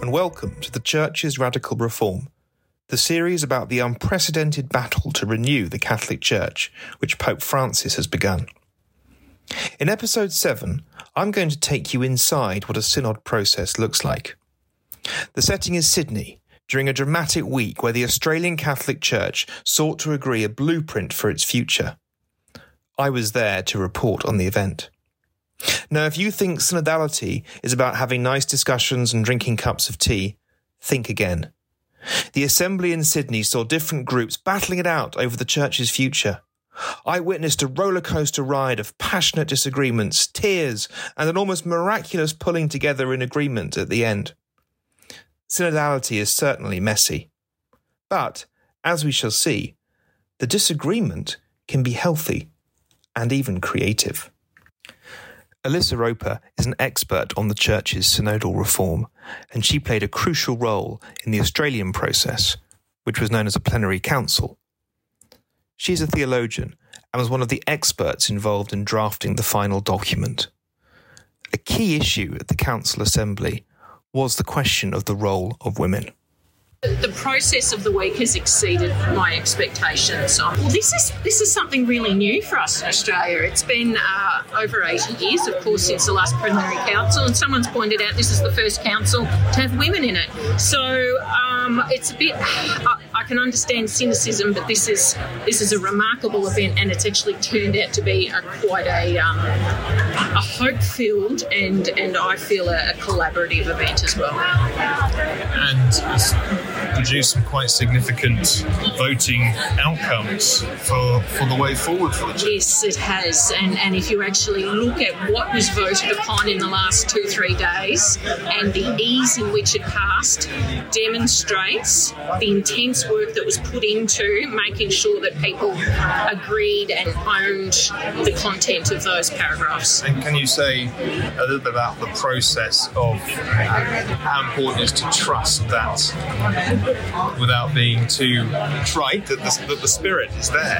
And welcome to the Church's Radical Reform, the series about the unprecedented battle to renew the Catholic Church, which Pope Francis has begun. In episode 7, I'm going to take you inside what a synod process looks like. The setting is Sydney, during a dramatic week where the Australian Catholic Church sought to agree a blueprint for its future. I was there to report on the event. Now, if you think synodality is about having nice discussions and drinking cups of tea, think again. The assembly in Sydney saw different groups battling it out over the church's future. I witnessed a roller coaster ride of passionate disagreements, tears, and an almost miraculous pulling together in agreement at the end. Synodality is certainly messy. But, as we shall see, the disagreement can be healthy and even creative. Elissa Roper is an expert on the Church's synodal reform, and she played a crucial role in the Australian process, which was known as a plenary council. She is a theologian and was one of the experts involved in drafting the final document. A key issue at the Council Assembly was the question of the role of women. The process of the week has exceeded my expectations. Um, well, this is this is something really new for us in Australia. It's been uh, over 80 years, of course, since the last plenary council, and someone's pointed out this is the first council to have women in it. So um, it's a bit. I, I can understand cynicism, but this is this is a remarkable event, and it's actually turned out to be a, quite a um, a hope-filled and and I feel a, a collaborative event as well. And produced some quite significant voting outcomes for, for the way forward for the church. Yes, it has. And, and if you actually look at what was voted upon in the last two, three days and the ease in which it passed demonstrates the intense work that was put into making sure that people agreed and owned the content of those paragraphs. And can you say a little bit about the process of how important it is to trust that without being too trite that the, that the spirit is there.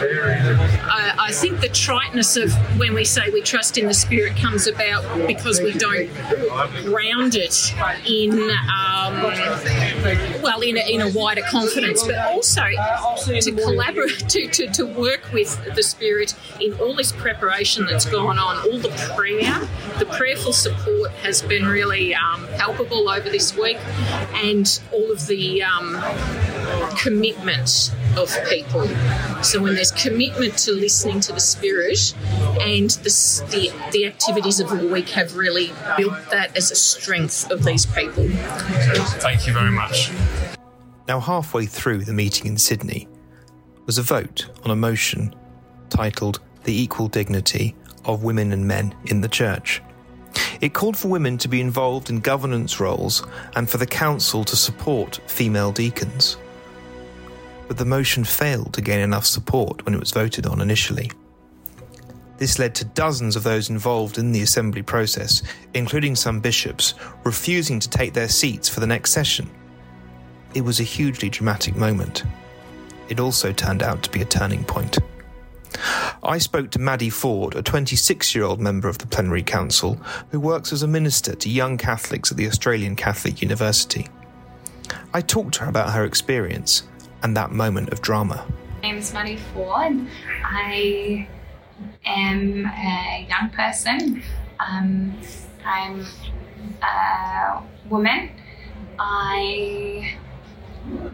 I, I think the triteness of when we say we trust in the spirit comes about because we don't ground it in um, well in a, in a wider confidence, but also to collaborate to, to, to work with the spirit in all this preparation that's gone on, all the prayer, the prayerful support has been really um, palpable over this week, and all of the um, commitment of people. So when there's commitment to listening to the spirit, and the, the, the activities of the week have really built that as a strength of these people. Thank you very much. Now, halfway through the meeting in Sydney was a vote on a motion titled The Equal Dignity of Women and Men in the Church. It called for women to be involved in governance roles and for the council to support female deacons. But the motion failed to gain enough support when it was voted on initially. This led to dozens of those involved in the assembly process, including some bishops, refusing to take their seats for the next session. It was a hugely dramatic moment. It also turned out to be a turning point. I spoke to Maddie Ford, a 26 year old member of the Plenary Council who works as a minister to young Catholics at the Australian Catholic University. I talked to her about her experience and that moment of drama. My name is Maddie Ford. I am a young person. Um, I'm a woman. I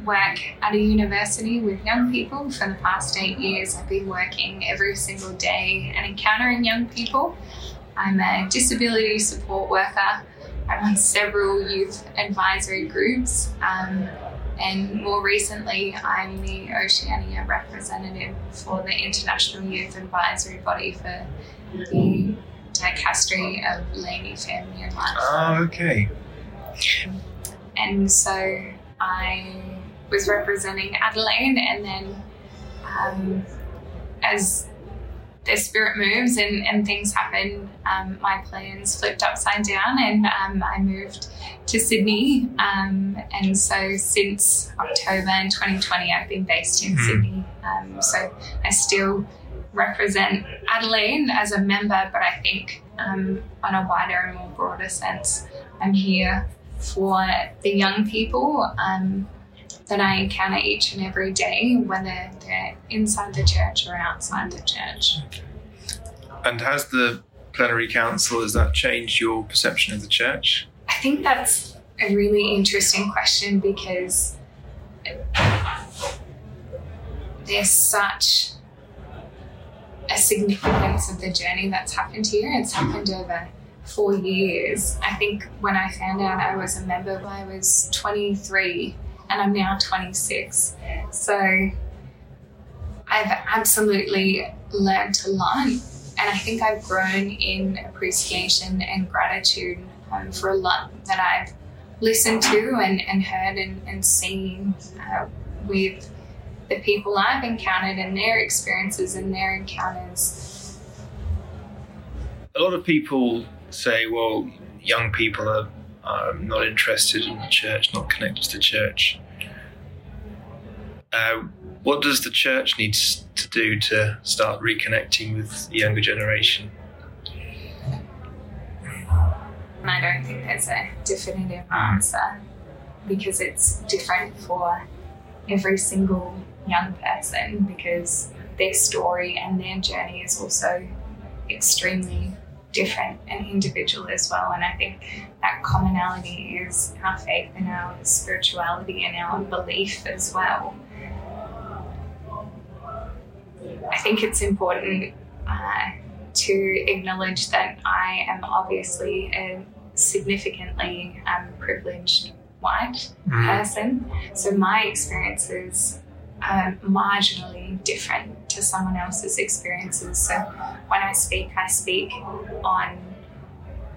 work at a university with young people for the past eight years. I've been working every single day and encountering young people. I'm a disability support worker. I run several youth advisory groups. Um, and more recently, I'm the Oceania representative for the International Youth Advisory Body for the Dicastery of Laity, Family and Life. Oh, okay. And so I was representing Adelaide, and then um, as the spirit moves and, and things happen, um, my plans flipped upside down, and um, I moved to Sydney. Um, and so since October in 2020, I've been based in Hmm. Sydney. Um, so I still represent Adelaide as a member, but I think um, on a wider and more broader sense. I'm here for the young people um, that I encounter each and every day, whether they're inside the church or outside the church. And has the plenary council has that changed your perception of the church? I think that's a really interesting question because there's such a significance of the journey that's happened here. It's happened over four years. I think when I found out I was a member, I was 23 and I'm now 26. So I've absolutely learned to learn. And I think I've grown in appreciation and gratitude um, for a lot that I've listened to and, and heard and, and seen uh, with the people I've encountered and their experiences and their encounters. A lot of people say, well, young people are um, not interested in the church, not connected to the church. Uh, what does the church need to do to start reconnecting with the younger generation? I don't think there's a definitive answer because it's different for every single young person because their story and their journey is also extremely different and individual as well. And I think that commonality is our faith and our spirituality and our belief as well. I think it's important uh, to acknowledge that I am obviously a significantly um, privileged white Mm. person. So my experiences are marginally different to someone else's experiences. So when I speak, I speak on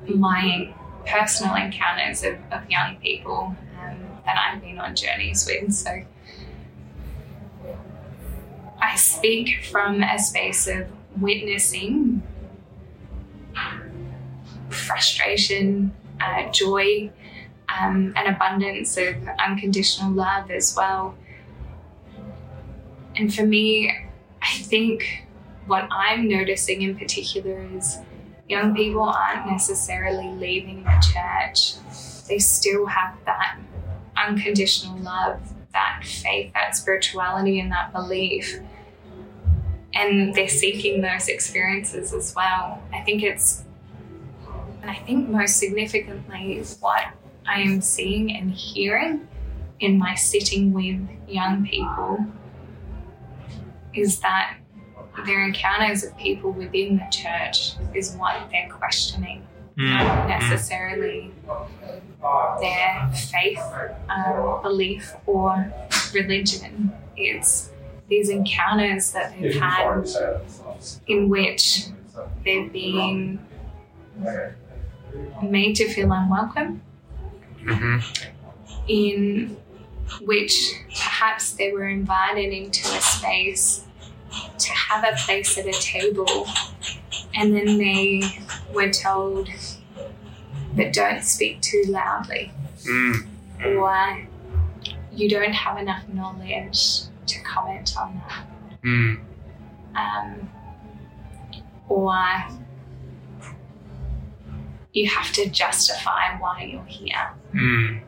my personal encounters of, of young people um, that I've been on journeys with. So I speak from a space of witnessing frustration, uh, joy, um, an abundance of unconditional love as well. And for me, I think what I'm noticing in particular is young people aren't necessarily leaving the church. They still have that unconditional love, that faith, that spirituality, and that belief. And they're seeking those experiences as well. I think it's, and I think most significantly, what I am seeing and hearing in my sitting with young people is that their encounters of people within the church is what they're questioning, not necessarily their faith, um, belief, or religion. It's these encounters that they've had in which they've been made to feel unwelcome, Mm-hmm. in which perhaps they were invited into a space to have a place at a table, and then they were told that don't speak too loudly, Mm. or you don't have enough knowledge to comment on that. Mm. um, or you have to justify why you're here. Mm.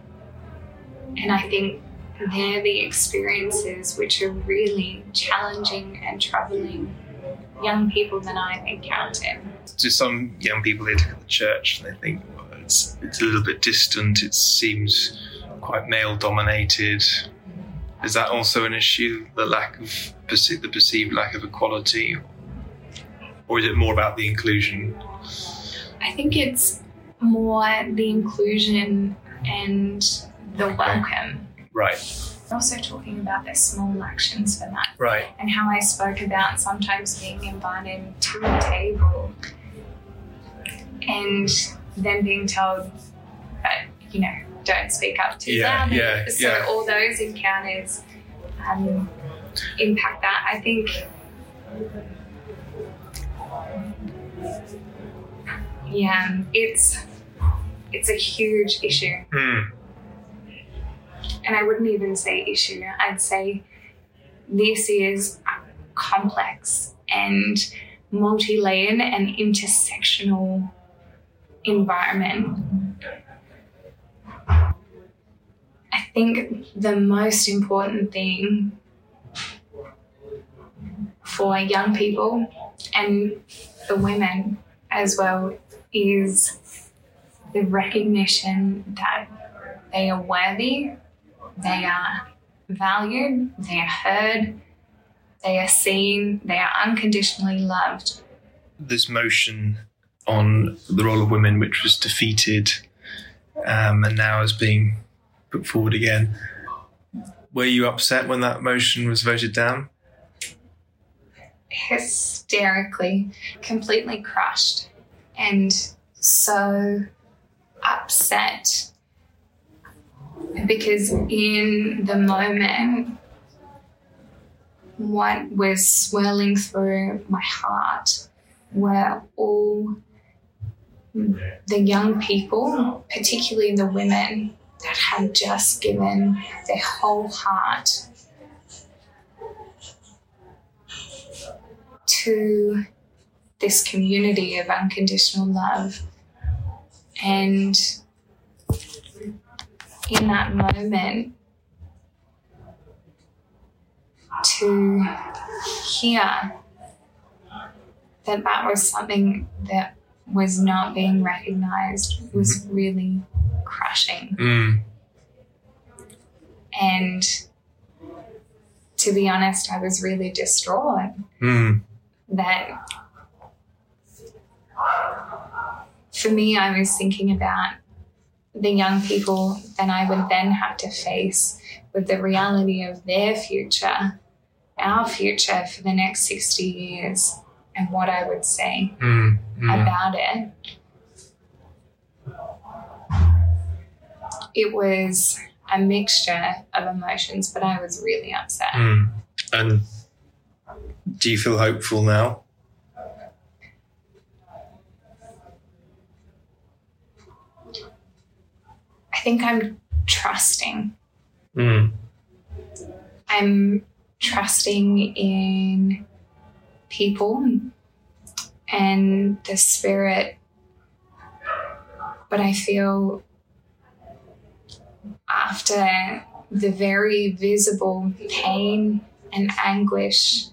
And I think they're the experiences which are really challenging and troubling young people that I've encountered. To some young people, they look at the church and they think well, it's it's a little bit distant. It seems quite male dominated. Is that also an issue? The lack of the perceived lack of equality, or is it more about the inclusion? I think it's more the inclusion and the welcome. Right, also talking about the small actions for that. right. and how I spoke about sometimes being invited to a table and then being told that, you know, don't speak up too Yeah, loudly. yeah, so yeah. all those encounters um, impact that. I think yeah, it's it's a huge issue. Mm. And I wouldn't even say issue. I'd say this is complex and multi-layered and intersectional environment. I think the most important thing for young people and for women as well is the recognition that they are worthy, they are valued, they are heard, they are seen, they are unconditionally loved. This motion on the role of women, which was defeated um, and now is being put forward again. Were you upset when that motion was voted down? Hysterically, completely crushed, and so upset because in the moment, what was swirling through my heart were all the young people, particularly the women that had just given their whole heart to this community of unconditional love. And in that moment, to hear that that was something that was not being recognized was really crushing. Mm. And to be honest, I was really distraught Mm. that for me, I was thinking about the young people that I would then have to face with the reality of their future, our future for the next 60 years, and what I would say Mm. Mm. about it. It was a mixture of emotions, but I was really upset. Mm. And do you feel hopeful now? Think I'm trusting. Mm. I'm trusting in people and the spirit, but I feel after the very visible pain and anguish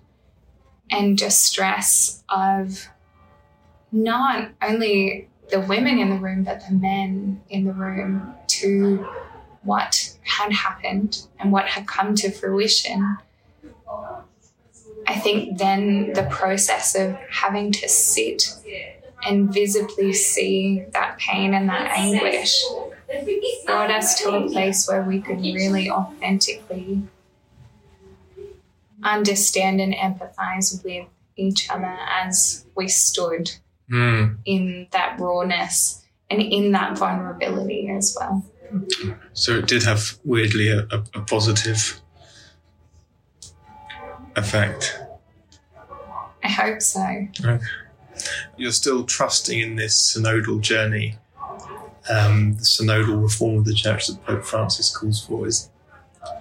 and distress of not only the women in the room, but the men in the room to what had happened and what had come to fruition. I think then the process of having to sit and visibly see that pain and that anguish brought us to a place where we could really authentically understand and empathize with each other as we stood Mm. in that rawness and in that vulnerability as well. So it did have weirdly a, a, a positive effect. I hope so. You're still trusting in this synodal journey, um, the synodal reform of the church that Pope Francis calls for. Is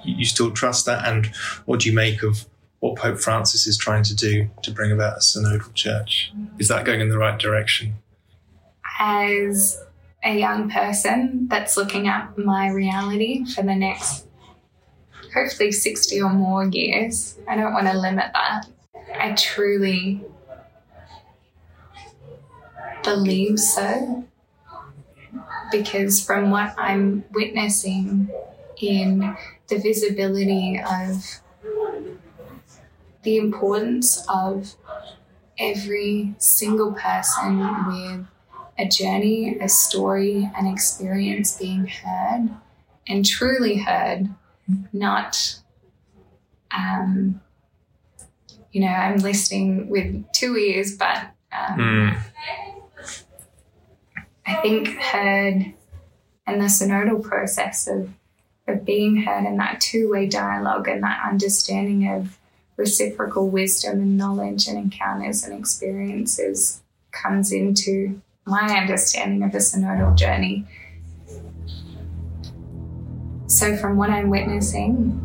you still trust that, and what do you make of what Pope Francis is trying to do to bring about a synodal church? Is that going in the right direction? As a young person that's looking at my reality for the next hopefully 60 or more years, I don't want to limit that. I truly believe so because from what I'm witnessing in the visibility of the importance of every single person with a journey, a story, an experience being heard and truly heard, not, um, you know, I'm listening with two ears, but um, Mm. I think heard and the synodal process of, of being heard and that two way dialogue and that understanding of reciprocal wisdom and knowledge and encounters and experiences comes into my understanding of the synodal journey. So, from what I'm witnessing,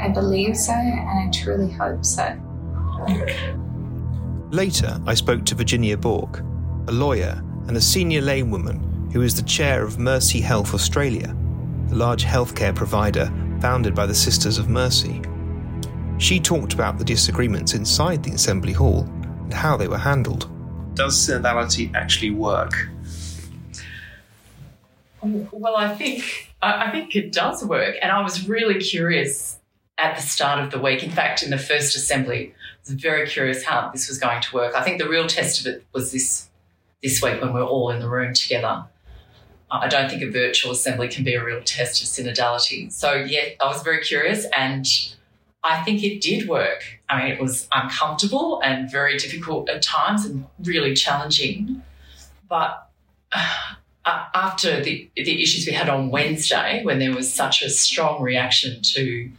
I believe so and I truly hope so. Later, I spoke to Virginia Bourke, a lawyer, and a senior laywoman who is the chair of Mercy Health Australia, the large healthcare provider founded by the Sisters of Mercy. She talked about the disagreements inside the Assembly Hall and how they were handled. Does synodality actually work? Well, I think I think it does work, and I was really curious at the start of the week. In fact, in the first assembly, I was very curious how this was going to work. I think the real test of it was this this week when we we're all in the room together. I don't think a virtual assembly can be a real test of synodality. So yeah, I was very curious, and I think it did work. I mean, it was uncomfortable and very difficult at times, and really challenging, but. Uh, after the, the issues we had on Wednesday, when there was such a strong reaction to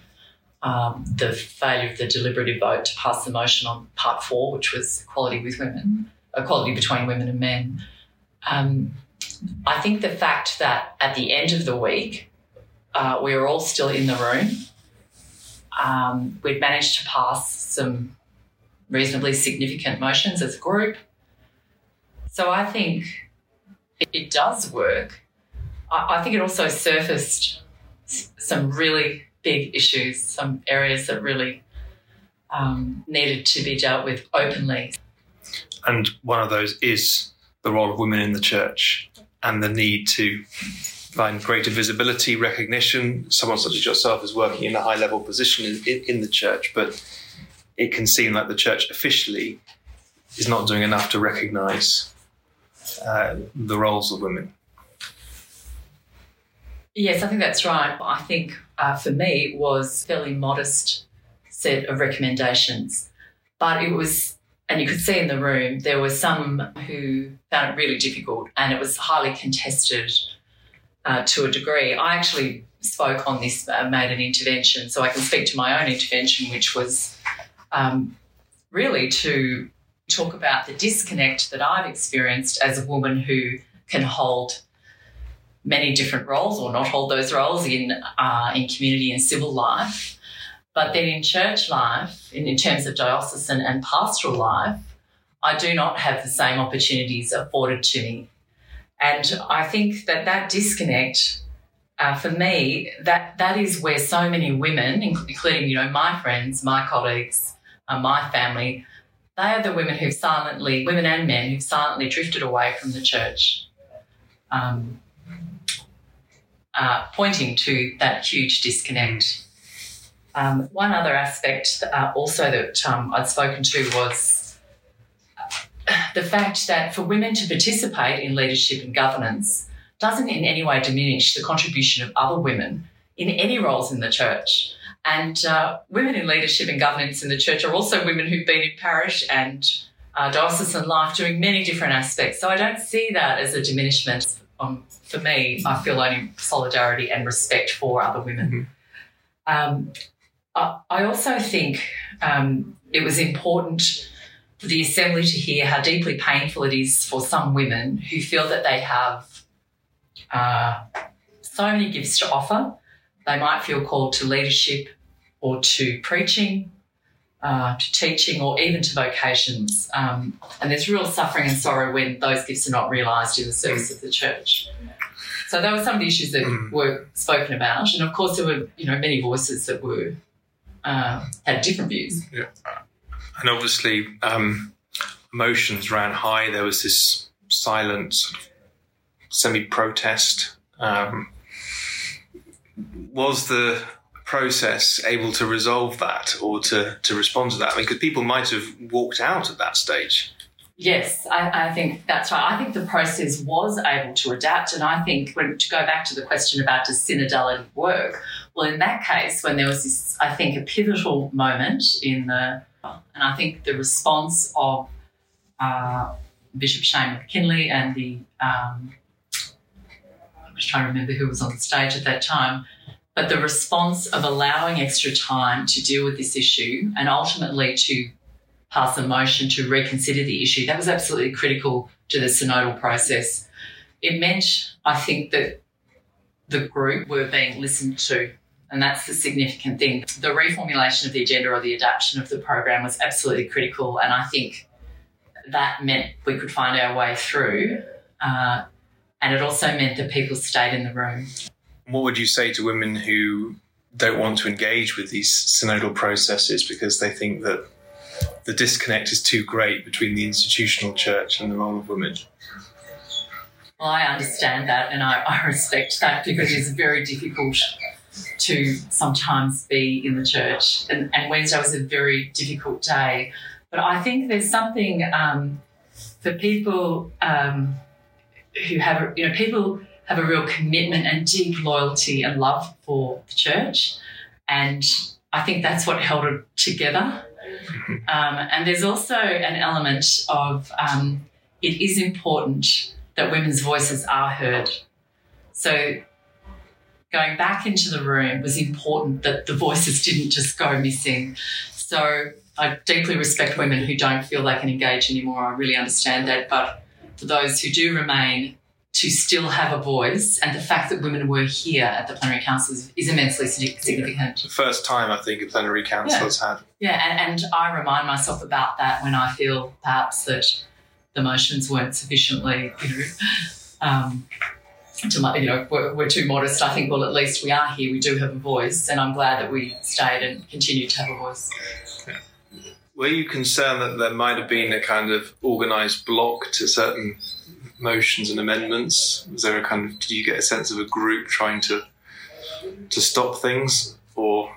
um, the failure of the deliberative vote to pass the motion on part four, which was equality with women, equality between women and men. Um, I think the fact that at the end of the week, uh, we were all still in the room. Um, we'd managed to pass some reasonably significant motions as a group. So I think it does work. I, I think it also surfaced some really big issues, some areas that really um, needed to be dealt with openly. And one of those is the role of women in the church and the need to find greater visibility, recognition. Someone such as yourself is working in a high level position in, in, in the church, but it can seem like the church officially is not doing enough to recognize uh, the roles of women. Yes, I think that's right. I think uh, for me it was fairly modest set of recommendations, but it was, and you could see in the room there were some who found it really difficult, and it was highly contested uh, to a degree. I actually spoke on this, uh, made an intervention, so I can speak to my own intervention, which was um, really to talk about the disconnect that I've experienced as a woman who can hold many different roles or not hold those roles in uh, in community and civil life, but then in church life, in, in terms of diocesan and pastoral life, I do not have the same opportunities afforded to me, and I think that that disconnect. Uh, for me, that that is where so many women, including you know my friends, my colleagues, uh, my family, they are the women who've silently, women and men who've silently drifted away from the church, um, uh, pointing to that huge disconnect. Um, one other aspect uh, also that um, I'd spoken to was the fact that for women to participate in leadership and governance doesn't in any way diminish the contribution of other women in any roles in the church. And uh, women in leadership and governance in the church are also women who've been in parish and uh, diocesan life doing many different aspects. So I don't see that as a diminishment. Um, for me, I feel only solidarity and respect for other women. Mm-hmm. Um, I, I, also think um, it was important the Assembly to hear how deeply painful it is for some women who feel that they have uh, so many gifts to offer. They might feel called to leadership or to preaching, uh, to teaching, or even to vocations. Um, and there's real suffering and sorrow when those gifts are not realised in the service of the church. So those were some of the issues that mm. were spoken about, and of course there were you know many voices that were uh, had different views. Yeah, and obviously um, emotions ran high. There was this silent sort of semi-protest. Um, was the process able to resolve that or to, to respond to that? I mean, because people might have walked out at that stage. Yes, I, I, think that's right. I think the process was able to adapt. And I think when, to go back to the question about does synodality work? Well, in that case, when there was this, I think, a pivotal moment in the, and I think the response of uh, Bishop Shane Mackinlay and the, um, I was trying to remember who was on the stage at that time, but the response of allowing extra time to deal with this issue and ultimately to pass a motion to reconsider the issue, that was absolutely critical to the synodal process. It meant, I think, that the group were being listened to. And that's the significant thing. The reformulation of the agenda or the adaptation of the program was absolutely critical. And I think that meant we could find our way through. Uh, and it also meant that people stayed in the room. What would you say to women who don't want to engage with these synodal processes because they think that the disconnect is too great between the institutional church and the role of women? Well, I understand that and I, I respect that because it's very difficult to sometimes be in the church. And, and Wednesday was a very difficult day. But I think there's something um, for people um, who have, you know, people have a real commitment and deep loyalty and love for the church. And I think that's what held it together. Um, and there's also an element of um, it is important that women's voices are heard. So going back into the room was important that the voices didn't just go missing. So I deeply respect women who don't feel they can engage anymore. I really understand that. But for those who do remain, to still have a voice, and the fact that women were here at the plenary council is, immensely significant. The first time I think a plenary council Yeah. has had. Yeah, and, and I remind myself about that when I feel perhaps that the motions weren't sufficiently, you know, um, to you know, we're, we're too modest. I think, well, at least we are here. We do have a voice, and I'm glad that we stayed and continued to have a voice. Were you concerned that there might have been a kind of organised block to certain motions and amendments? Was there a kind of did you get a sense of a group trying to to stop things, or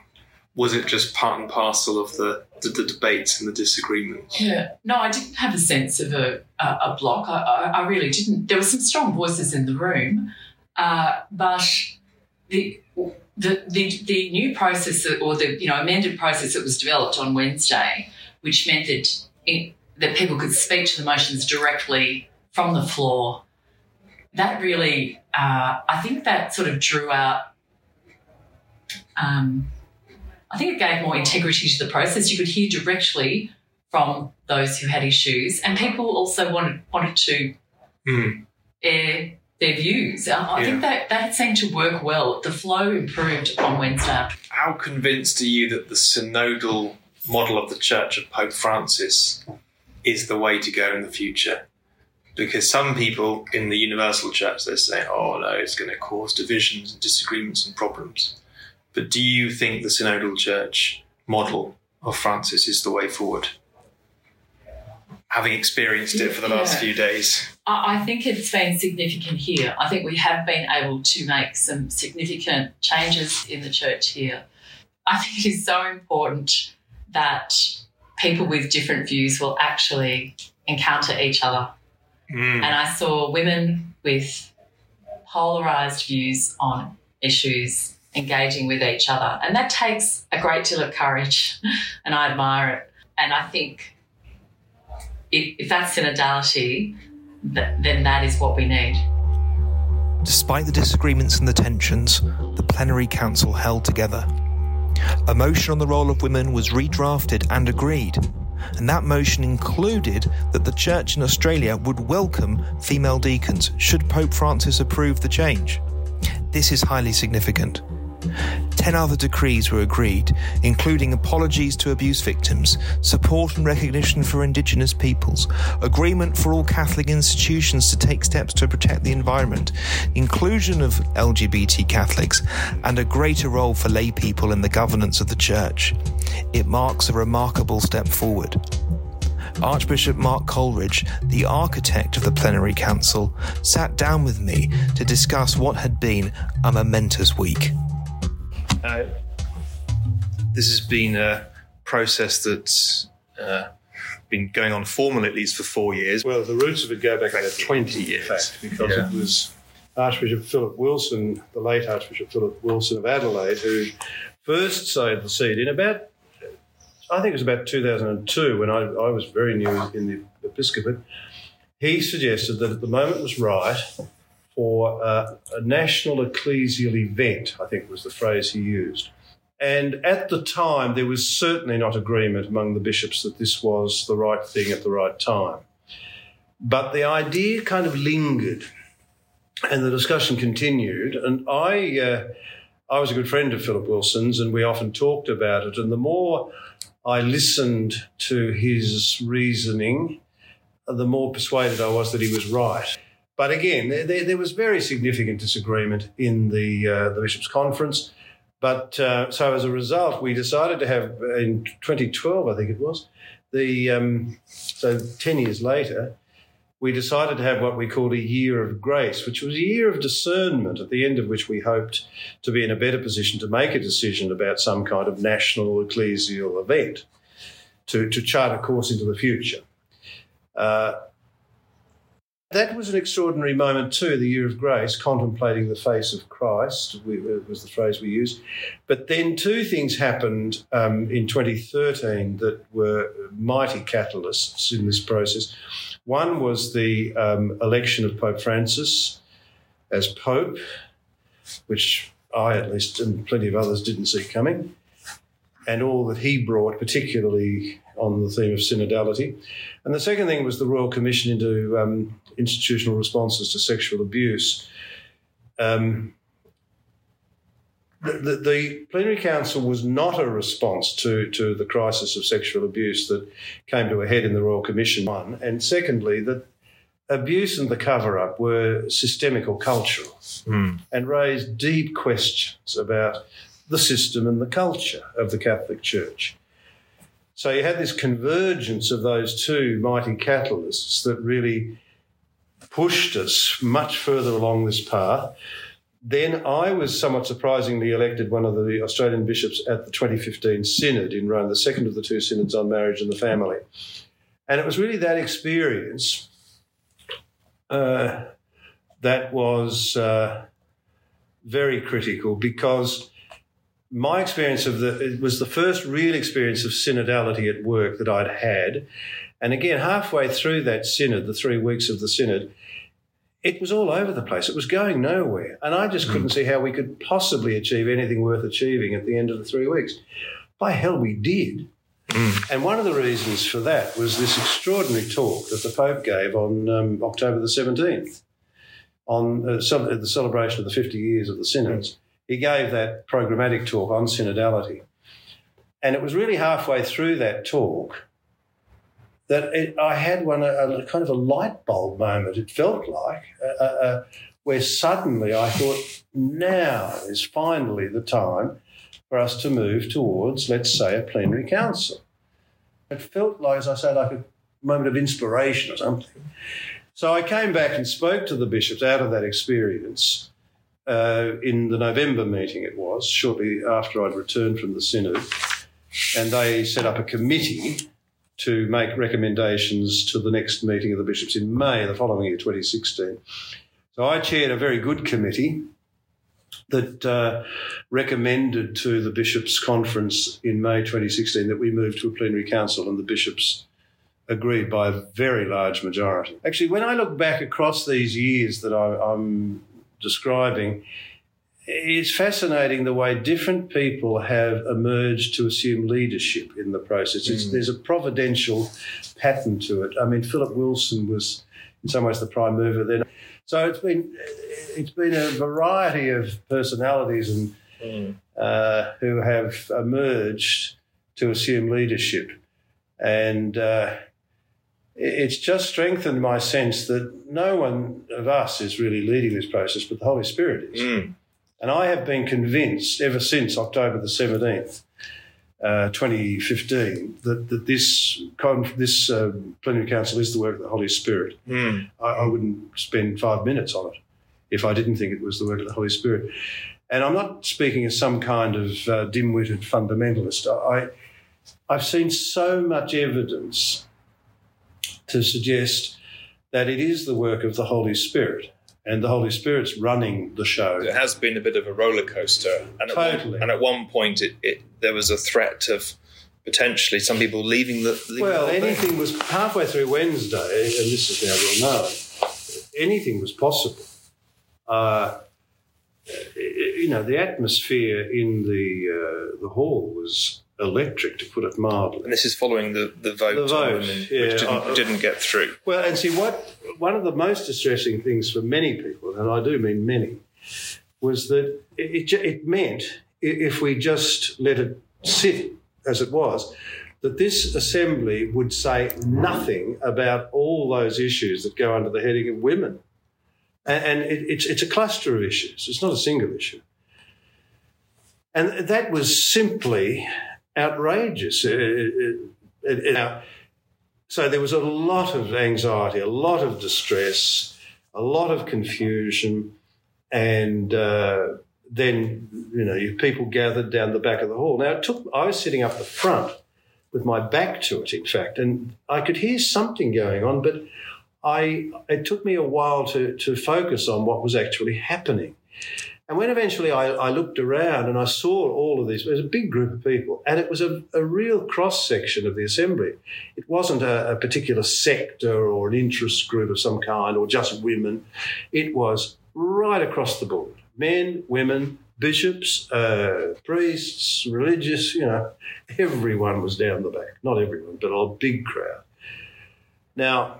was it just part and parcel of the the, the debates and the disagreements? Yeah, no, I didn't have a sense of a, a, a block. I, I, I really didn't. There were some strong voices in the room, uh, but the, the the the new process or the you know amended process that was developed on Wednesday, which meant that that people could speak to the motions directly from the floor. That really, uh, I think that sort of drew out. Um, I think it gave more integrity to the process. You could hear directly from those who had issues, and people also wanted wanted to Hmm. air their views. I, I think that that seemed to work well. The flow improved on Wednesday. How convinced are you that the synodal model of the Church of Pope Francis is the way to go in the future? Because some people in the Universal Church they say, "Oh no, it's going to cause divisions and disagreements and problems." But do you think the synodal church model of Francis is the way forward? Having experienced it for the last Yeah. few days, I, I think it's been significant here. I think we have been able to make some significant changes in the church here. I think it is so important that people with different views will actually encounter each other. Mm. And I saw women with polarized views on issues engaging with each other. And that takes a great deal of courage, and I admire it. And I think if, if that's synodality, th- then that is what we need. Despite the disagreements and the tensions, the plenary council held together. A motion on the role of women was redrafted and agreed, and that motion included that the church in Australia would welcome female deacons should Pope Francis approve the change. This is highly significant. Ten other decrees were agreed, including apologies to abuse victims, support and recognition for Indigenous peoples, agreement for all Catholic institutions to take steps to protect the environment, inclusion of LGBT Catholics, and a greater role for lay people in the governance of the Church. It marks a remarkable step forward. Archbishop Mark Coleridge, the architect of the plenary council, sat down with me to discuss what had been a momentous week. Uh, this has been a process that's uh, been going on formally at least for four years. Well, the roots of it go back about 20 years. in fact, because Yeah. it was Archbishop Philip Wilson, the late Archbishop Philip Wilson of Adelaide, who first sowed the seed in about, I think it was about 2002 when I, I was very new in the episcopate. He suggested that the moment was right for a national ecclesial event, I think was the phrase he used. And at the time, there was certainly not agreement among the bishops that this was the right thing at the right time. But the idea kind of lingered and the discussion continued. And I, uh, I was a good friend of Philip Wilson's and we often talked about it. And the more I listened to his reasoning, the more persuaded I was that he was right. But again, there, there, was very significant disagreement in the uh, the bishops' conference. But uh, so as a result, we decided to have in 2012, I think it was, the um, so 10 years later, we decided to have what we called a year of grace, which was a year of discernment, at the end of which we hoped to be in a better position to make a decision about some kind of national ecclesial event to, to chart a course into the future. Uh, that was an extraordinary moment too, the year of grace, contemplating the face of Christ we, was the phrase we used. But then two things happened um, in 2013 that were mighty catalysts in this process. One was the um, election of Pope Francis as Pope, which I, at least, and plenty of others didn't see coming, and all that he brought, particularly on the theme of synodality. And the second thing was the Royal Commission into um, institutional responses to sexual abuse. Um, the, the, the, plenary council was not a response to, to the crisis of sexual abuse that came to a head in the Royal Commission, one. And secondly, that abuse and the cover up were systemic or cultural mm. and raised deep questions about the system and the culture of the Catholic Church. So you had this convergence of those two mighty catalysts that really pushed us much further along this path. Then I was somewhat surprisingly elected one of the Australian bishops at the 2015 Synod in Rome, the second of the two synods on marriage and the family. And it was really that experience uh, that was uh, very critical because my experience of the it was the first real experience of synodality at work that I'd had. And again, halfway through that synod, the three weeks of the synod, it was all over the place. It was going nowhere. And I just couldn't mm. see how we could possibly achieve anything worth achieving at the end of the three weeks. By hell, we did. Mm. And one of the reasons for that was this extraordinary talk that the Pope gave on um, October the 17th, on uh, the celebration of the 50 years of the synods. He gave that programmatic talk on synodality. And it was really halfway through that talk that it, I had one, a, a, kind of a light bulb moment, it felt like, uh, uh, where suddenly I thought, now is finally the time for us to move towards, let's say, a plenary council. It felt like, as I say, like a moment of inspiration or something. So I came back and spoke to the bishops out of that experience uh, in the November meeting, it was, shortly after I'd returned from the Synod. And they set up a committee to make recommendations to the next meeting of the bishops in May the following year, 2016. So I chaired a very good committee that uh, recommended to the bishops' conference in May 2016 that we move to a plenary council, and the bishops agreed by a very large majority. Actually, when I look back across these years that I, am describing, it's fascinating the way different people have emerged to assume leadership in the process. Mm. There's a providential pattern to it. I mean, Philip Wilson was, in some ways, the prime mover then. So it's been it's been a variety of personalities and mm. uh, who have emerged to assume leadership, and uh, it's just strengthened my sense that no one of us is really leading this process, but the Holy Spirit is. Mm. And I have been convinced ever since October the 17th, uh, 2015, that, that this, this uh, plenary council is the work of the Holy Spirit. Mm. I, I wouldn't spend five minutes on it if I didn't think it was the work of the Holy Spirit. And I'm not speaking as some kind of uh, dim-witted fundamentalist. I, I've seen so much evidence to suggest that it is the work of the Holy Spirit. And the Holy Spirit's running the show. It has been a bit of a roller coaster. And totally. At one, and at one point, it, it, there was a threat of potentially some people leaving the. Leaving well, the anything was halfway through Wednesday, and this is now well known, anything was possible. Uh, you know, the atmosphere in the uh, the hall was electric, to put it mildly. And this is following the, the vote, the vote which yeah, didn't, uh, didn't, get through. Well, and see, what one of the most distressing things for many people, and I do mean many, was that it, it meant if we just let it sit as it was, that this assembly would say nothing about all those issues that go under the heading of women. And, and it, it's, it's a cluster of issues, it's not a single issue. And that was simply outrageous. It, it, it, so there was a lot of anxiety, a lot of distress, a lot of confusion, and uh, then you know people gathered down the back of the hall. Now it took. I was sitting up the front with my back to it, in fact, and I could hear something going on, but I it took me a while to to focus on what was actually happening. And when eventually I, I, looked around and I saw all of these, it was a big group of people, and it was a, a real cross section of the assembly. It wasn't a, a, particular sector or an interest group of some kind or just women. It was right across the board men, women, bishops, uh, priests, religious, you know, everyone was down the back. Not everyone, but a big crowd. Now,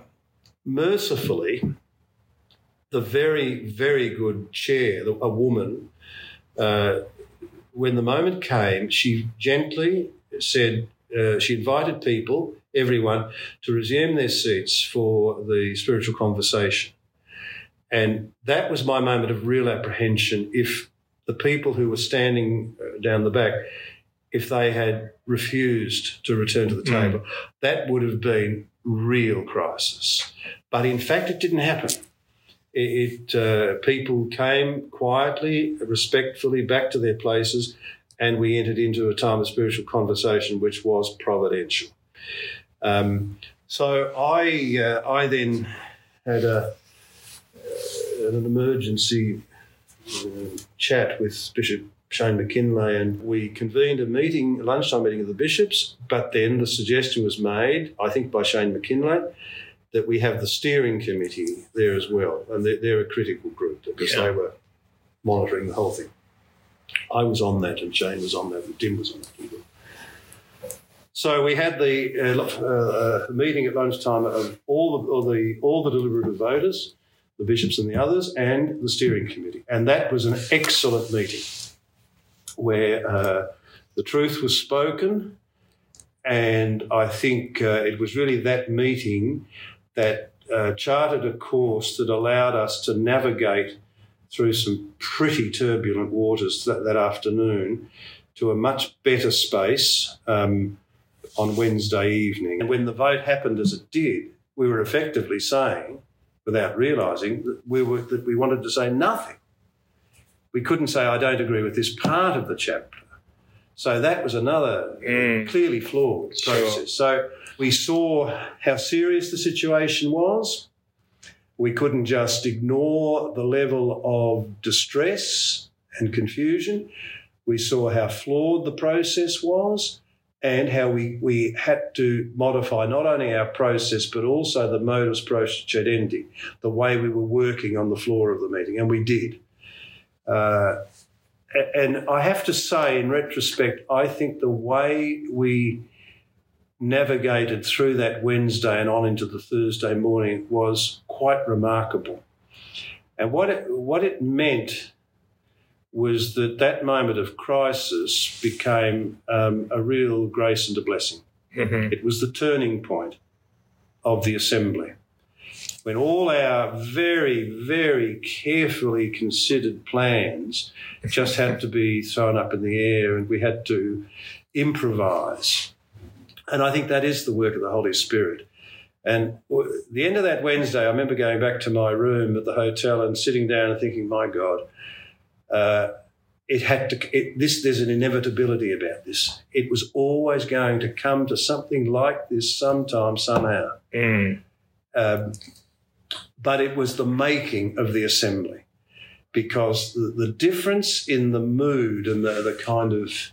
mercifully, the very, very good chair, a woman, uh, when the moment came, she gently said, uh, she invited people, everyone, to resume their seats for the spiritual conversation. And that was my moment of real apprehension. If the people who were standing uh, down the back, if they had refused to return to the mm. table, that would have been real crisis. But in fact, it didn't happen. It, uh, people came quietly, respectfully back to their places, and we entered into a time of spiritual conversation, which was providential. Um, so I, uh, I then had a, uh, an emergency uh, chat with Bishop Shane Mackinlay, and we convened a meeting, a lunchtime meeting of the bishops. But then the suggestion was made, I think, by Shane Mackinlay, that we have the steering committee there as well, and they're, they're a critical group because yeah. they were monitoring the whole thing. I was on that, and Jane was on that, and Tim was on that. So we had the uh, uh, uh, meeting at lunchtime of all the, all the all the deliberative voters, the bishops and the others, and the steering committee, and that was an excellent meeting where uh, the truth was spoken, and I think uh, it was really that meeting that uh, charted a course that allowed us to navigate through some pretty turbulent waters that, that afternoon to a much better space um, on Wednesday evening. And when the vote happened as it did, we were effectively saying, without realising, that we, were, that we wanted to say nothing. We couldn't say, I don't agree with this part of the chapter. So that was another mm. clearly flawed process. Sure. So we saw how serious the situation was. We couldn't just ignore the level of distress and confusion. We saw how flawed the process was and how we, we had to modify not only our process but also the modus procedendi, the way we were working on the floor of the meeting, and we did. Uh, and I have to say, in retrospect, I think the way we navigated through that Wednesday and on into the Thursday morning was quite remarkable. And what it, what it meant was that that moment of crisis became um, a real grace and a blessing. Mm-hmm. It was the turning point of the assembly when all our very, very carefully considered plans just had to be thrown up in the air and we had to improvise. And I think that is the work of the Holy Spirit. And the end of that Wednesday, I remember going back to my room at the hotel and sitting down and thinking, my God, uh, it had to, it, this, there's an inevitability about this. It was always going to come to something like this sometime, somehow. Mm. Um, but it was the making of the assembly because the, the difference in the mood and the, the kind of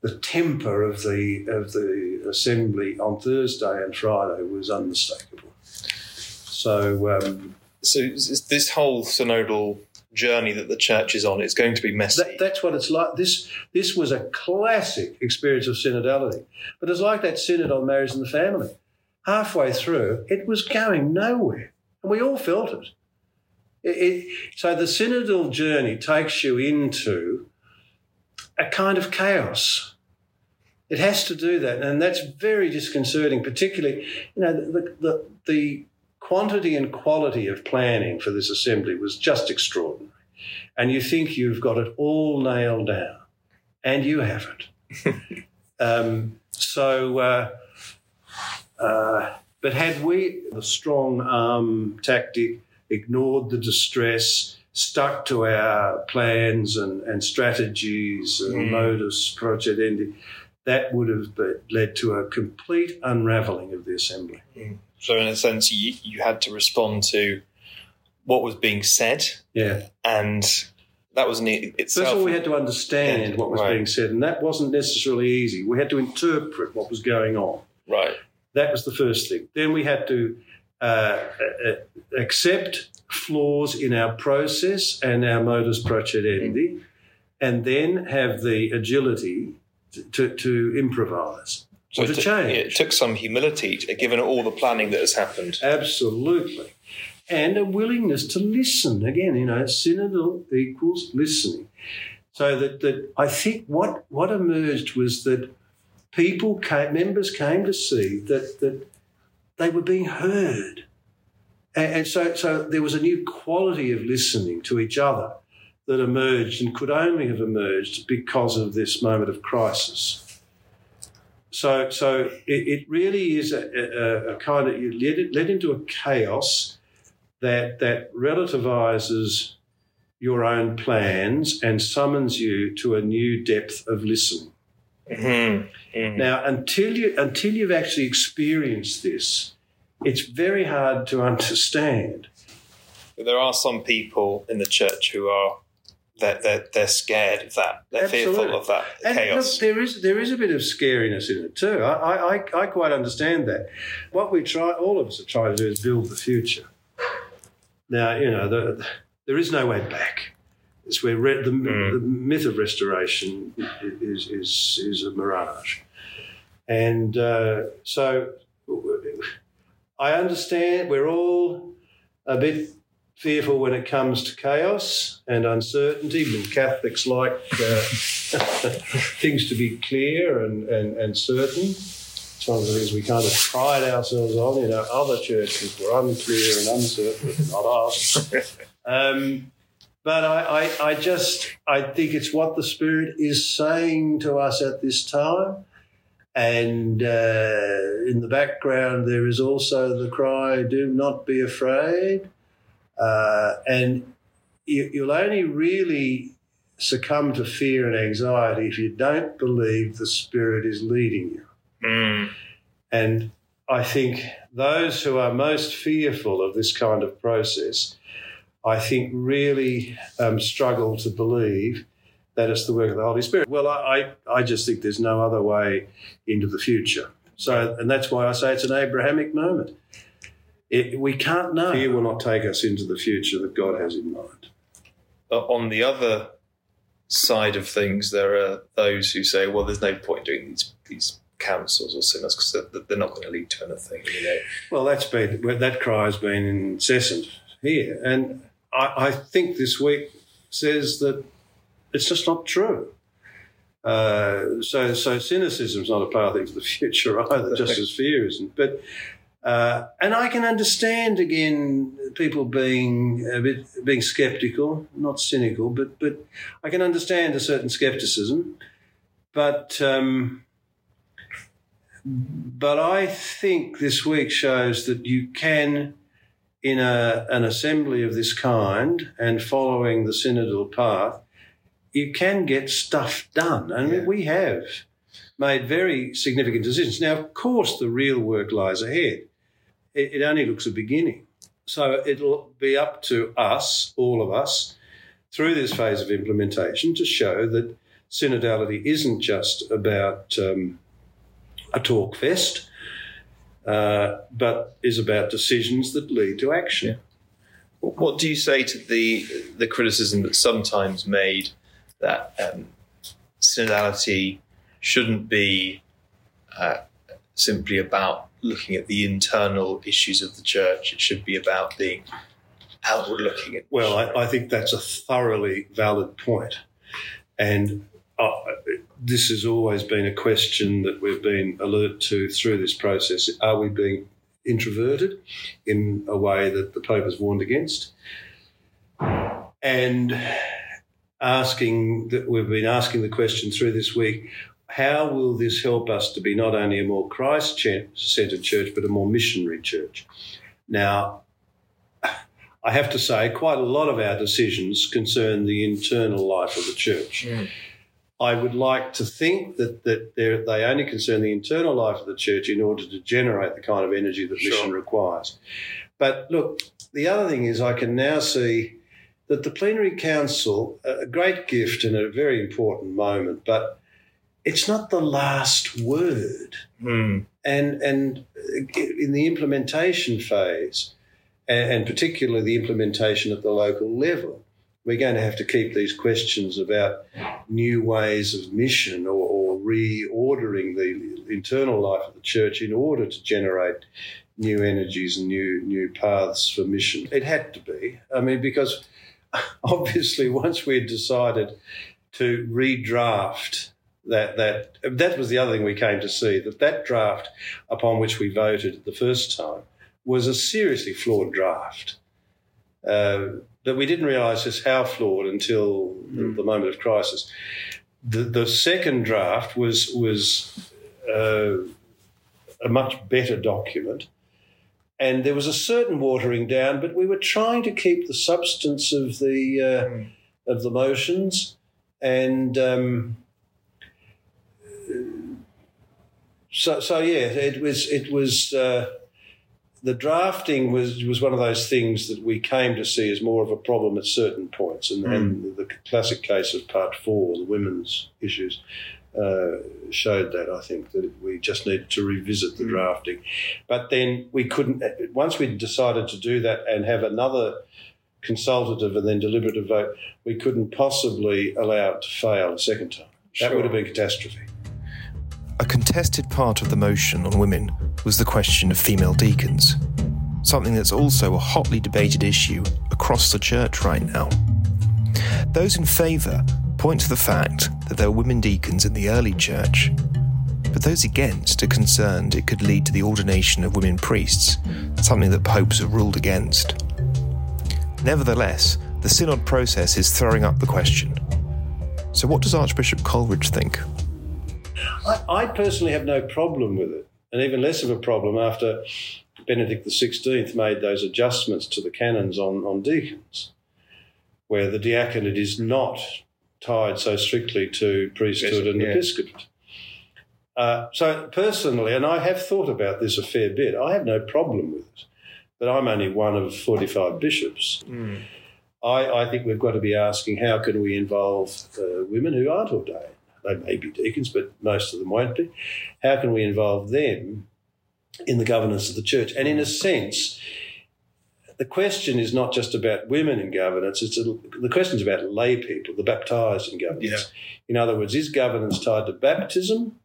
the temper of the of the assembly on Thursday and Friday was unmistakable. So, um, so this whole synodal journey that the church is on is going to be messy. That, that's what it's like. This this was a classic experience of synodality, but it's like that synod on marriage and the family. Halfway through, it was going nowhere. And we all felt it. it, it so the synodal journey takes you into a kind of chaos. It has to do that, and that's very disconcerting. Particularly, you know, the the, the quantity and quality of planning for this assembly was just extraordinary. And you think you've got it all nailed down, and you haven't. um, so, uh, uh, but had we the strong arm tactic, ignored the distress, stuck to our plans and, and strategies and Mm. modus procedendi, that would have led to a complete unravelling of the assembly. So, in a sense, you, you had to respond to what was being said, Yeah. and that was it- itself. First of all, we had to understand what was right. being said, and that wasn't necessarily easy. We had to interpret what was going on. right. That was the first thing. Then we had to uh, uh, accept flaws in our process and our modus procedendi, and then have the agility to, to, to improvise it to took- change. it took some humility, given all the planning that has happened. Absolutely. And a willingness to listen. Again, you know, synodal equals listening. So that, that I think what, what emerged was that people came, members came to see that, that they were being heard. And, and so, so there was a new quality of listening to each other that emerged and could only have emerged because of this moment of crisis. So, so it, it really is a, a, a kind of you led, led into a chaos that that relativizes your own plans and summons you to a new depth of listening. Mhm. Mhm. Now, until you until you've actually experienced this, it's very hard to understand. But there are some people in the church who are they're, they're, they're scared of that. They're fearful of that And chaos. look, there is there is a bit of scariness in it too. I, I, I- I quite understand that. What we try, all of us are trying to do, is build the future. Now, you know, the, there is no way back. It's where re- the, Mm. the myth of restoration is is is a mirage, and uh, so I understand we're all a bit fearful when it comes to chaos and uncertainty. And Catholics like uh, things to be clear and, and, and certain. It's one of the things we kind of pride ourselves on. You know, other churches were unclear and uncertain, but not us. Um, but I, I, I just I think it's what the Spirit is saying to us at this time. And uh, in the background, there is also the cry, Do not be afraid. Uh, and you, you'll only really succumb to fear and anxiety if you don't believe the Spirit is leading you. Mm. And I think those who are most fearful of this kind of process, I think really um, struggle to believe that it's the work of the Holy Spirit. Well, I, I, I just think there's no other way into the future. So, and that's why I say it's an Abrahamic moment. It, we can't know. Fear will not take us into the future that God has in mind. But on the other side of things, there are those who say, well, there's no point doing these, these councils or synods because they're, they're not going to lead to anything. You know? Well, that's been that cry has been incessant here, and I, I think this week says that it's just not true. Uh, so, so cynicism is not a path into the future either, just as fear isn't. But uh, and I can understand again people being a bit being sceptical, not cynical, but but I can understand a certain skepticism. But um, but I think this week shows that you can, in a, an assembly of this kind and following the synodal path, you can get stuff done. And Yeah. we have made very significant decisions. Now, of course, the real work lies ahead. It, it only looks a beginning. So it'll be up to us, all of us, through this phase of implementation to show that synodality isn't just about um, a talk fest, uh, but is about decisions that lead to action. What what do you say to the the criticism that's sometimes made that um, synodality shouldn't be uh, simply about looking at the internal issues of the church? It should be about being outward looking. At Well, I, I think that's a thoroughly valid point. And this has always been a question that we've been alert to through this process. Are we being introverted in a way that the Pope has warned against? And asking that we've been asking the question through this week how will this help us to be not only a more Christ centered church, but a more missionary church? Now, I have to say, quite a lot of our decisions concern the internal life of the church. Mm. I would like to think that, that they only concern the internal life of the church in order to generate the kind of energy that sure. mission requires. But look, the other thing is, I can now see that the plenary council, a great gift and a very important moment, but it's not the last word. Mm. And and in the implementation phase, and, and particularly the implementation at the local level, we're going to have to keep these questions about new ways of mission or, or reordering the internal life of the church in order to generate new energies and new new paths for mission. It had to be. I mean, because obviously once we'd decided to redraft that that that was the other thing we came to see that that draft upon which we voted the first time was a seriously flawed draft. Uh, that we didn't realise just how flawed until mm. the, moment of crisis. The, the second draft was was uh, a much better document, and there was a certain watering down, but we were trying to keep the substance of the uh, mm. of the motions, and um, so so yeah, it was it was. Uh, the drafting was was one of those things that we came to see as more of a problem at certain points, and, mm. and the classic case of Part Four, the women's issues, uh, showed that. I think that we just needed to revisit the mm. drafting, but then we couldn't. Once we decided to do that and have another consultative and then deliberative vote, we couldn't possibly allow it to fail a second time. That would have been catastrophe. A contested part of the motion on women was the question of female deacons, something that's also a hotly debated issue across the church right now. Those in favour point to the fact that there were women deacons in the early church, but those against are concerned it could lead to the ordination of women priests, something that popes have ruled against. Nevertheless, the synod process is throwing up the question. So, what does Archbishop Coleridge think? I, I personally have no problem with it, and even less of a problem after Benedict XVI made those adjustments to the canons on, on deacons, where the diaconate is not tied so strictly to priesthood and yeah. episcopate. Uh, so personally, and I have thought about this a fair bit, I have no problem with it. But I'm only one of 45 bishops. Mm. I, I, think we've got to be asking how can we involve uh, women who aren't ordained? They may be deacons, but most of them won't be. How can we involve them in the governance of the church? And in a sense, the question is not just about women in governance, it's a, the question is about lay people, the baptized in governance. Yeah. In other words, is governance tied to baptism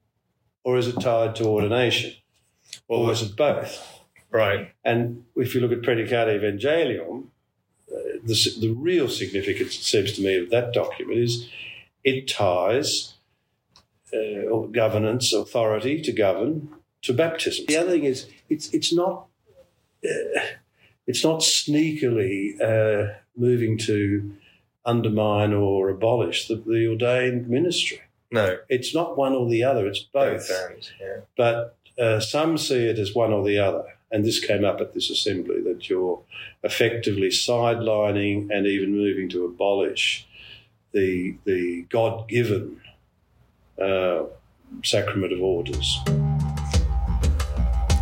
or is it tied to ordination? Or is it both? Right. And if you look at Praedicate Evangelium, uh, the, the real significance, it seems to me, of that document is it ties uh, governance authority to govern to baptism. The other thing is it's it's not uh, it's not sneakily uh, moving to undermine or abolish the, the, ordained ministry. No, it's not one or the other. It's both. yeah. But uh, some see it as one or the other. And this came up at this assembly that you're effectively sidelining and even moving to abolish the the God given uh, sacrament of orders.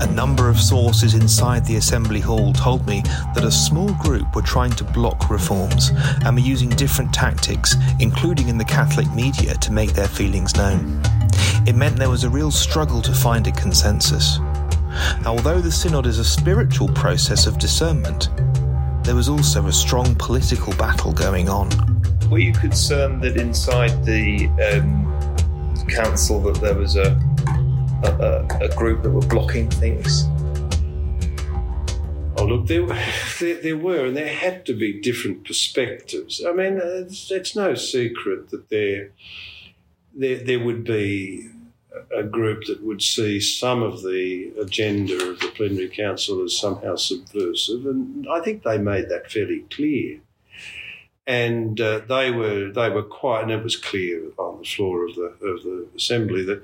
A number of sources inside the Assembly Hall told me that a small group were trying to block reforms and were using different tactics, including in the Catholic media, to make their feelings known. It meant there was a real struggle to find a consensus. Although the Synod is a spiritual process of discernment, there was also a strong political battle going on. Were you concerned that inside the um, council that there was a, a, a group that were blocking things? Oh, look, there, there, there, were, and there had to be different perspectives. I mean, uh, it's, it's no secret that there, there, there would be a group that would see some of the agenda of the plenary council as somehow subversive, and I think they made that fairly clear. And uh, they were they were quite, and it was clear on the floor of the of the assembly that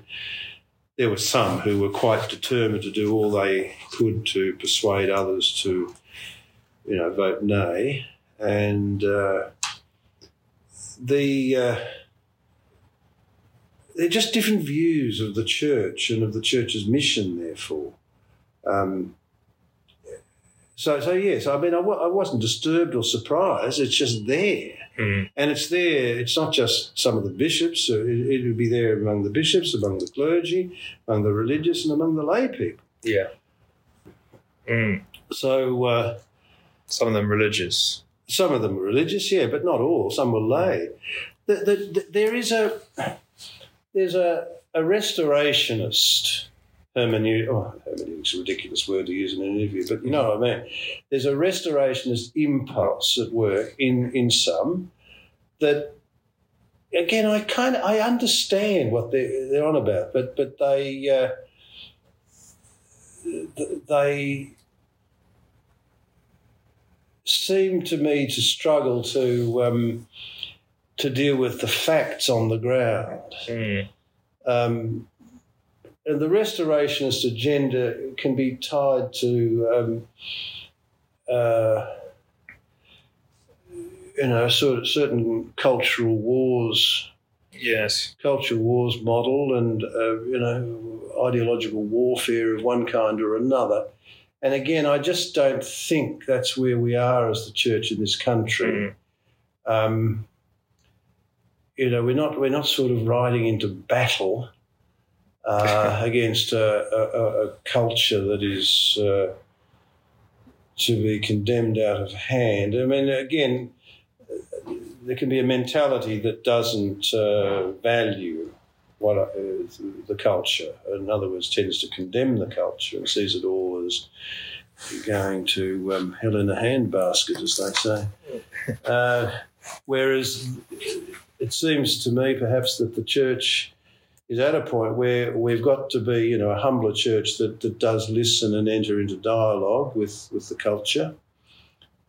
there were some who were quite determined to do all they could to persuade others to, you know, vote nay, and uh, the. Uh, they're just different views of the church and of the church's mission, therefore. Um, so, so yes, I mean, I w- I wasn't disturbed or surprised. It's just there. Mm. And it's there, it's not just some of the bishops, it, it would be there among the bishops, among the clergy, among the religious, and among the lay people. Yeah. Mm. So, uh, Some of them religious. some of them religious, yeah, but not all. Some were lay. The, the, the, there is a there's a, a restorationist hermeneutic. Oh, hermeneutic's a ridiculous word to use in an interview, but you know what I mean. There's a restorationist impulse at work in in some that. Again, I kind of I understand what they're, they're on about, but but they uh, they seem to me to struggle to um, to deal with the facts on the ground. Mm. Um, and the restorationist agenda can be tied to, um, uh, you know, sort of certain cultural wars, Yes. cultural wars model, and uh, you know, ideological warfare of one kind or another. And again, I just don't think that's where we are as the church in this country. Mm. Um, you know, we're not we're not sort of riding into battle uh, against a, a, a culture that is uh, to be condemned out of hand. I mean, again, there can be a mentality that doesn't uh, value what uh, the culture. In other words, tends to condemn the culture and sees it all as going to um, hell in a handbasket, as they say. Uh, whereas it seems to me perhaps that the church is at a point where we've got to be, you know, a humbler church that, that does listen and enter into dialogue with, with the culture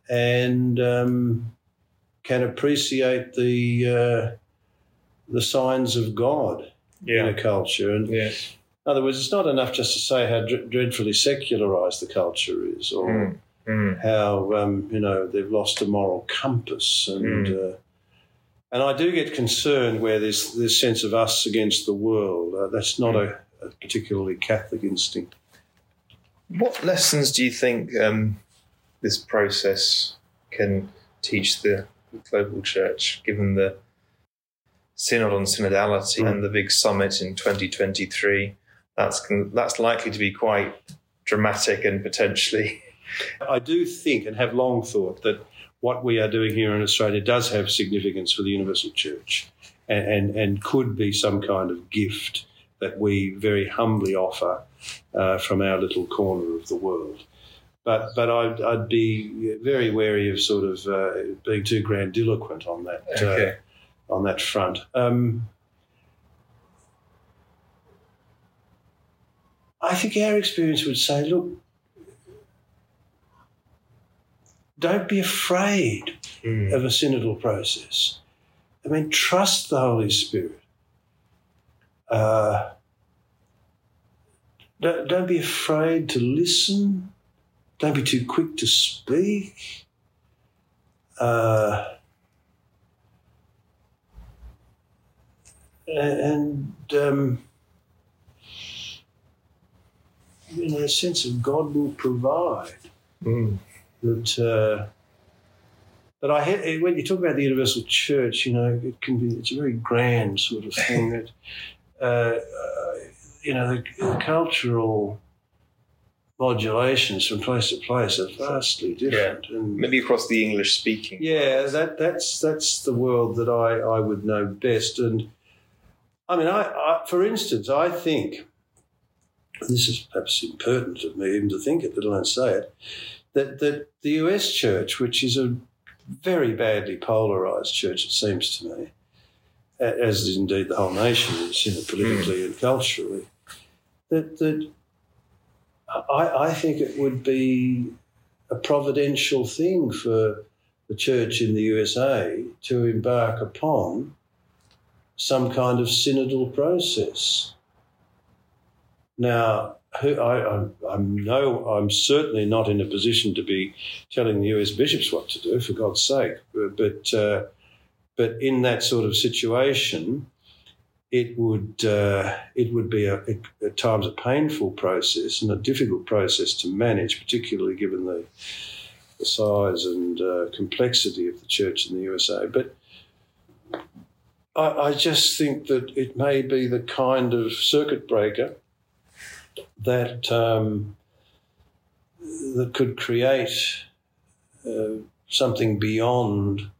and um, can appreciate the uh, the signs of God in a culture. And Yes. in other words, it's not enough just to say how dr- dreadfully secularized the culture is or Mm. Mm. how um, you know they've lost a moral compass and uh, and I do get concerned where there's this sense of us against the world. Uh, that's not a, a particularly Catholic instinct. What lessons do you think um, this process can teach the global church, given the synod on synodality Mm. and the big summit in 2023? That's that's likely to be quite dramatic and potentially. I do think and have long thought that what we are doing here in Australia does have significance for the universal church and, and, and could be some kind of gift that we very humbly offer uh, from our little corner of the world. But, but I'd, I'd be very wary of sort of uh, being too grandiloquent on that Okay. uh, on that front. Um, I think our experience would say, look, don't be afraid Mm. of a synodal process. I mean, trust the Holy Spirit. Uh, don't, don't be afraid to listen. Don't be too quick to speak. Uh, and um, you know, a sense of God will provide Mm. That. Uh, but I had, when you talk about the universal church, you know, it can be it's a very grand sort of thing that, uh, uh, you know, the, the cultural modulations from place to place are vastly different. And Maybe across the English speaking. yeah, that that's that's the world that I, I would know best. And I mean, I, I for instance, I think this is perhaps impertinent of me even to think it, but I don't say it. That that the US church, which is a very badly polarized church, it seems to me, as indeed the whole nation is, you know, politically hmm. and culturally, that, that I, I think it would be a providential thing for the church in the USA to embark upon some kind of synodal process. Now, I, I'm no, I'm certainly not in a position to be telling the US bishops what to do, for God's sake. But, uh, but in that sort of situation, it would uh, it would be a, a, at times a painful process and a difficult process to manage, particularly given the, the size and uh, complexity of the church in the USA. But I, I just think that it may be the kind of circuit breaker that um, that could create uh, something beyond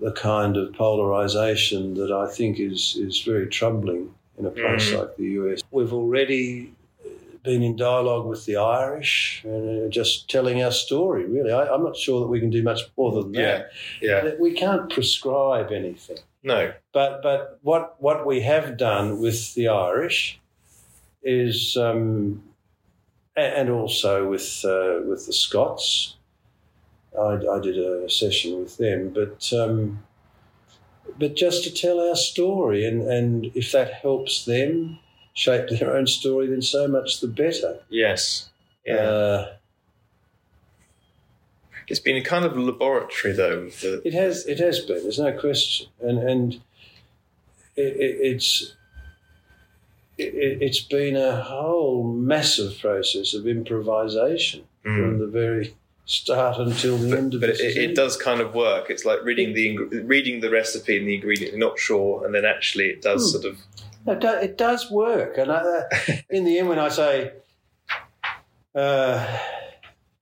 the kind of polarization that I think is is very troubling in a place Mm. like the US. We've already been in dialogue with the Irish and uh, just telling our story. Really, I, I'm not sure that we can do much more than that. Yeah. That We can't prescribe anything. No. But but what what we have done with the Irish is, um, and also with uh, with the Scots. I, I did a session with them, but um, but just to tell our story, and, and if that helps them shape their own story, then so much the better. Yes. Yeah. Uh, it's been a kind of laboratory, though. The, It has. It has been. There's no question, and and it, it, it's it, it's been a whole massive process of improvisation from Mm. the very start until the end of but it, is it does kind of work. It's like reading the ing- reading the recipe and the ingredient. You're not sure, and then actually it does Hmm. sort of. It, do, it does work, and I, in the end, when I say uh,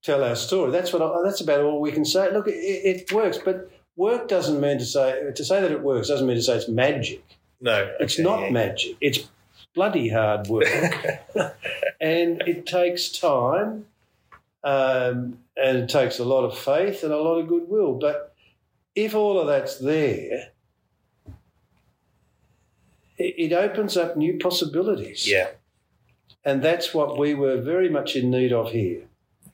tell our story, that's what I, that's about all we can say. Look, it, it works, but work doesn't mean to say to say that it works doesn't mean to say it's magic. No, It's okay, not yeah. magic. It's bloody hard work, and it takes time, um, and it takes a lot of faith and a lot of goodwill. But if all of that's there, it, it opens up new possibilities. Yeah. and that's what we were very much in need of here.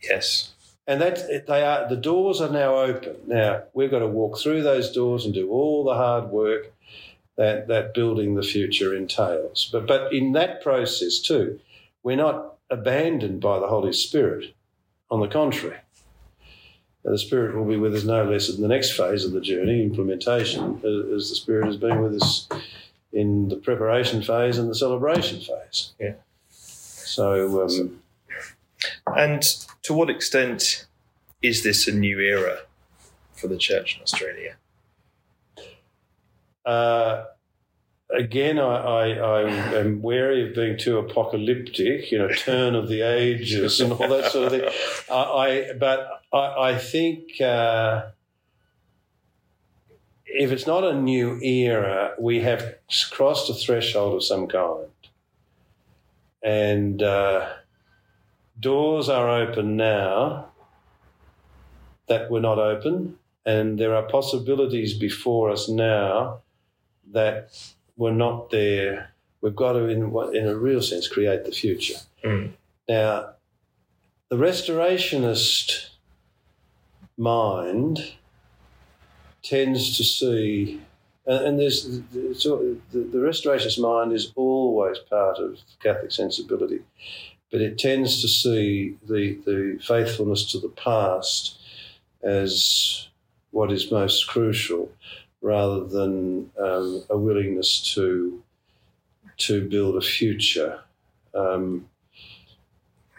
Yes. And that they are the doors are now open. Now we've got to walk through those doors and do all the hard work that that building the future entails. But but in that process too, we're not abandoned by the Holy Spirit. On the contrary, the Spirit will be with us no less in the next phase of the journey, implementation, as the Spirit has been with us in the preparation phase and the celebration phase. Yeah. So. Um, And to what extent is this a new era for the church in Australia? Uh, again, I, I, I am wary of being too apocalyptic, you know, turn of the ages and all that sort of thing. I, I but I, I think uh, if it's not a new era, we have crossed a threshold of some kind, and uh, doors are open now that were not open, and there are possibilities before us now that were not there. We've got to, in, in a real sense, create the future. Mm. Now, the restorationist mind tends to see, and, and there's so the, the restorationist mind is always part of Catholic sensibility, but it tends to see the, the faithfulness to the past as what is most crucial rather than um, a willingness to to build a future. Um,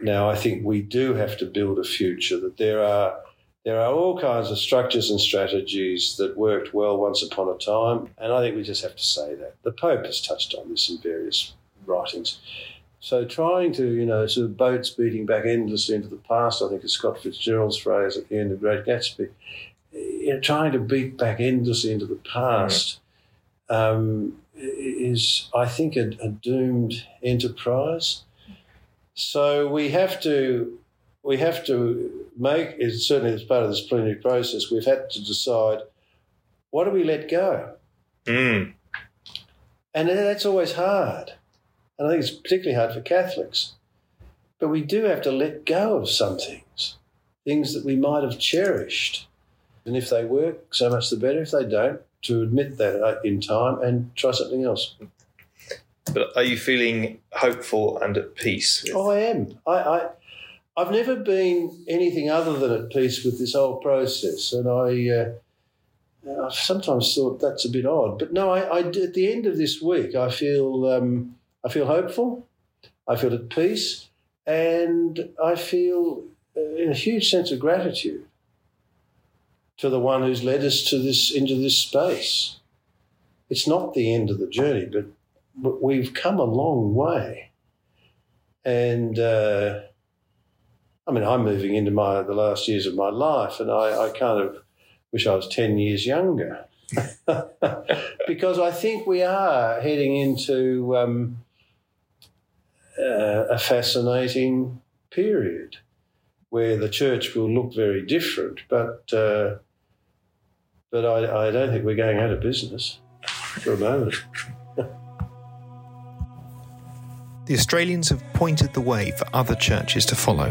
now, I think we do have to build a future. That there are there are all kinds of structures and strategies that worked well once upon a time, and I think we just have to say that the Pope has touched on this in various writings. So, trying to you know sort of boats beating back endlessly into the past, I think is Scott Fitzgerald's phrase at the end of Great Gatsby you know, trying to beat back endlessly into the past um, is, I think, a, a doomed enterprise. So we have to we have to make it's certainly as part of this plenary process. We've had to decide what do we let go. Mm. And that's always hard. And I think it's particularly hard for Catholics. But we do have to let go of some things, things that we might have cherished. And if they work, so much the better. If they don't, to admit that in time and try something else. But are you feeling hopeful and at peace? With- oh, I am. I, I, I've never been anything other than at peace with this whole process. And I, uh, I've sometimes thought that's a bit odd. But no, I, I at the end of this week, I feel, um, I feel hopeful. I feel at peace. And I feel in a huge sense of gratitude to the one who's led us to this into this space. It's not the end of the journey, but, but we've come a long way. And uh, I mean, I'm moving into my the last years of my life, and I, I kind of wish I was ten years younger, because I think we are heading into um, uh, a fascinating period where the church will look very different, but uh, but I, I don't think we're going out of business for a moment. the Australians have pointed the way for other churches to follow,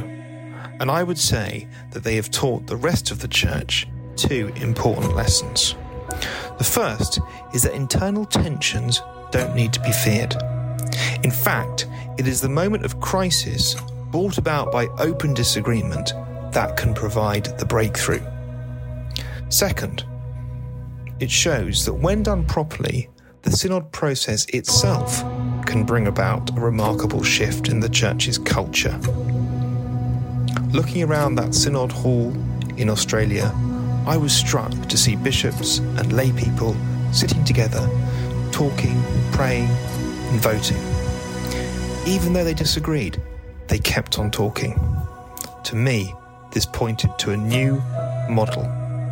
and I would say that they have taught the rest of the church two important lessons. The first is that internal tensions don't need to be feared. In fact, it is the moment of crisis brought about by open disagreement that can provide the breakthrough. Second, it shows that when done properly, the synod process itself can bring about a remarkable shift in the church's culture. Looking around that synod hall in Australia, I was struck to see bishops and lay people sitting together, talking, praying, and voting. Even though they disagreed, they kept on talking. To me, this pointed to a new model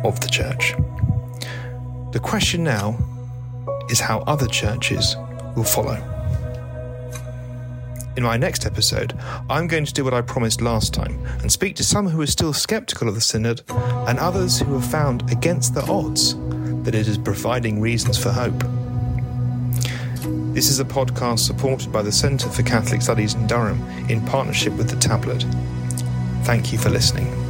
of the church. The question now is how other churches will follow. In my next episode, I'm going to do what I promised last time and speak to some who are still sceptical of the Synod and others who have found against the odds that it is providing reasons for hope. This is a podcast supported by the Centre for Catholic Studies in Durham in partnership with The Tablet. Thank you for listening.